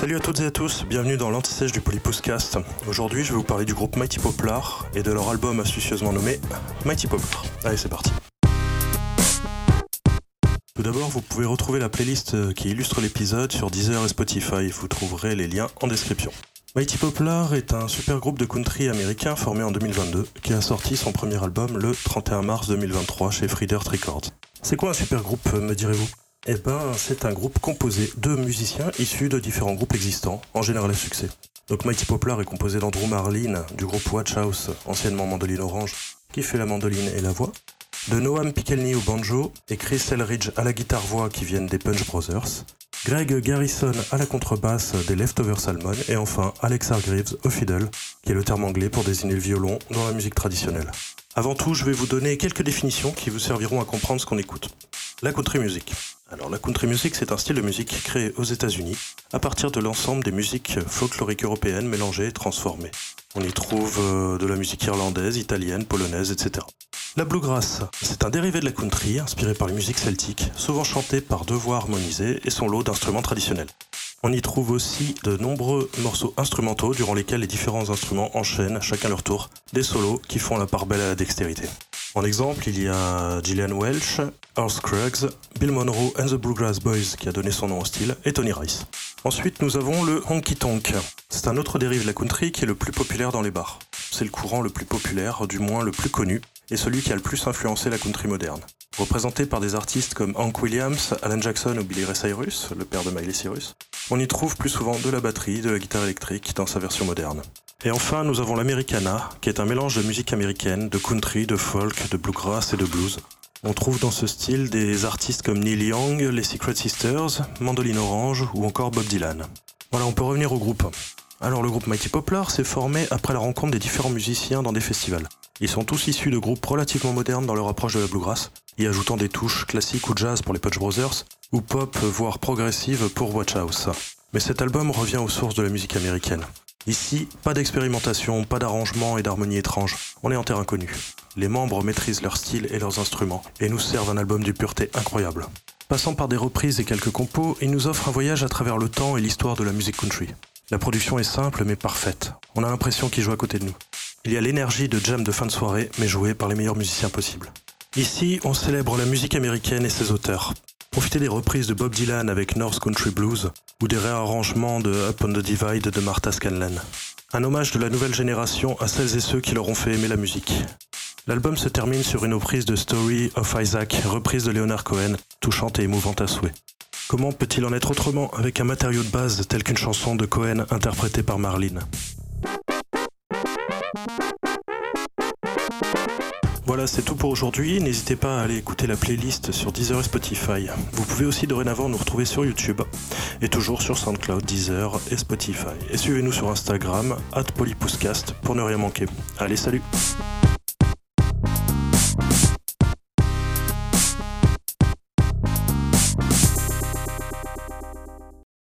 Salut à toutes et à tous, bienvenue dans l'anti-sèche du Polypouscast. Aujourd'hui, je vais vous parler du groupe Mighty Poplar et de leur album astucieusement nommé Mighty Poplar. Allez, c'est parti. Tout d'abord, vous pouvez retrouver la playlist qui illustre l'épisode sur Deezer et Spotify. Vous trouverez les liens en description. Mighty Poplar est un super groupe de country américain formé en 2022 qui a sorti son premier album le 31 mars 2023 chez Friedert Records. C'est quoi un super groupe, me direz-vous? Eh ben, c'est un groupe composé de musiciens issus de différents groupes existants, en général à succès. Donc Mighty Poplar est composé d'Andrew Marlin du groupe Watch House, anciennement Mandoline Orange, qui fait la mandoline et la voix, de Noam Pikelny au banjo et Chris Elridge à la guitare-voix qui viennent des Punch Brothers, Greg Garrison à la contrebasse des Leftover Salmon et enfin Alex Hargreaves au fiddle, qui est le terme anglais pour désigner le violon dans la musique traditionnelle. Avant tout, je vais vous donner quelques définitions qui vous serviront à comprendre ce qu'on écoute. La country music. Alors la country music, c'est un style de musique créé aux États-Unis à partir de l'ensemble des musiques folkloriques européennes mélangées et transformées. On y trouve euh, de la musique irlandaise, italienne, polonaise, etc. La bluegrass, c'est un dérivé de la country inspiré par les musiques celtiques, souvent chantées par deux voix harmonisées et son lot d'instruments traditionnels. On y trouve aussi de nombreux morceaux instrumentaux durant lesquels les différents instruments enchaînent, chacun leur tour, des solos qui font la part belle à la dextérité. En exemple, il y a Gillian Welch, Earl Scruggs, Bill Monroe and the Bluegrass Boys qui a donné son nom au style, et Tony Rice. Ensuite, nous avons le honky tonk. C'est un autre dérive de la country qui est le plus populaire dans les bars. C'est le courant le plus populaire, du moins le plus connu, et celui qui a le plus influencé la country moderne. Représenté par des artistes comme Hank Williams, Alan Jackson ou Billy Ray Cyrus, le père de Miley Cyrus, on y trouve plus souvent de la batterie, de la guitare électrique dans sa version moderne. Et enfin, nous avons l'Americana, qui est un mélange de musique américaine, de country, de folk, de bluegrass et de blues. On trouve dans ce style des artistes comme Neil Young, les Secret Sisters, Mandoline Orange ou encore Bob Dylan. Voilà, on peut revenir au groupe. Alors le groupe Mighty Poplar s'est formé après la rencontre des différents musiciens dans des festivals. Ils sont tous issus de groupes relativement modernes dans leur approche de la bluegrass, y ajoutant des touches classiques ou jazz pour les Punch Brothers, ou pop voire progressive pour Watch House. Mais cet album revient aux sources de la musique américaine. Ici, pas d'expérimentation, pas d'arrangement et d'harmonie étrange. On est en terre inconnue. Les membres maîtrisent leur style et leurs instruments et nous servent un album d'une pureté incroyable. Passant par des reprises et quelques compos, ils nous offrent un voyage à travers le temps et l'histoire de la musique country. La production est simple mais parfaite. On a l'impression qu'ils jouent à côté de nous. Il y a l'énergie de jam de fin de soirée, mais jouée par les meilleurs musiciens possibles. Ici, on célèbre la musique américaine et ses auteurs. Profitez des reprises de Bob Dylan avec North Country Blues ou des réarrangements de Up on the Divide de Martha Scanlon. Un hommage de la nouvelle génération à celles et ceux qui leur ont fait aimer la musique. L'album se termine sur une reprise de Story of Isaac, reprise de Leonard Cohen, touchante et émouvante à souhait. Comment peut-il en être autrement avec un matériau de base tel qu'une chanson de Cohen interprétée par Marlene? Voilà, c'est tout pour aujourd'hui. N'hésitez pas à aller écouter la playlist sur Deezer et Spotify. Vous pouvez aussi dorénavant nous retrouver sur YouTube et toujours sur SoundCloud, Deezer et Spotify. Et suivez-nous sur Instagram, polypouscast, pour ne rien manquer. Allez, salut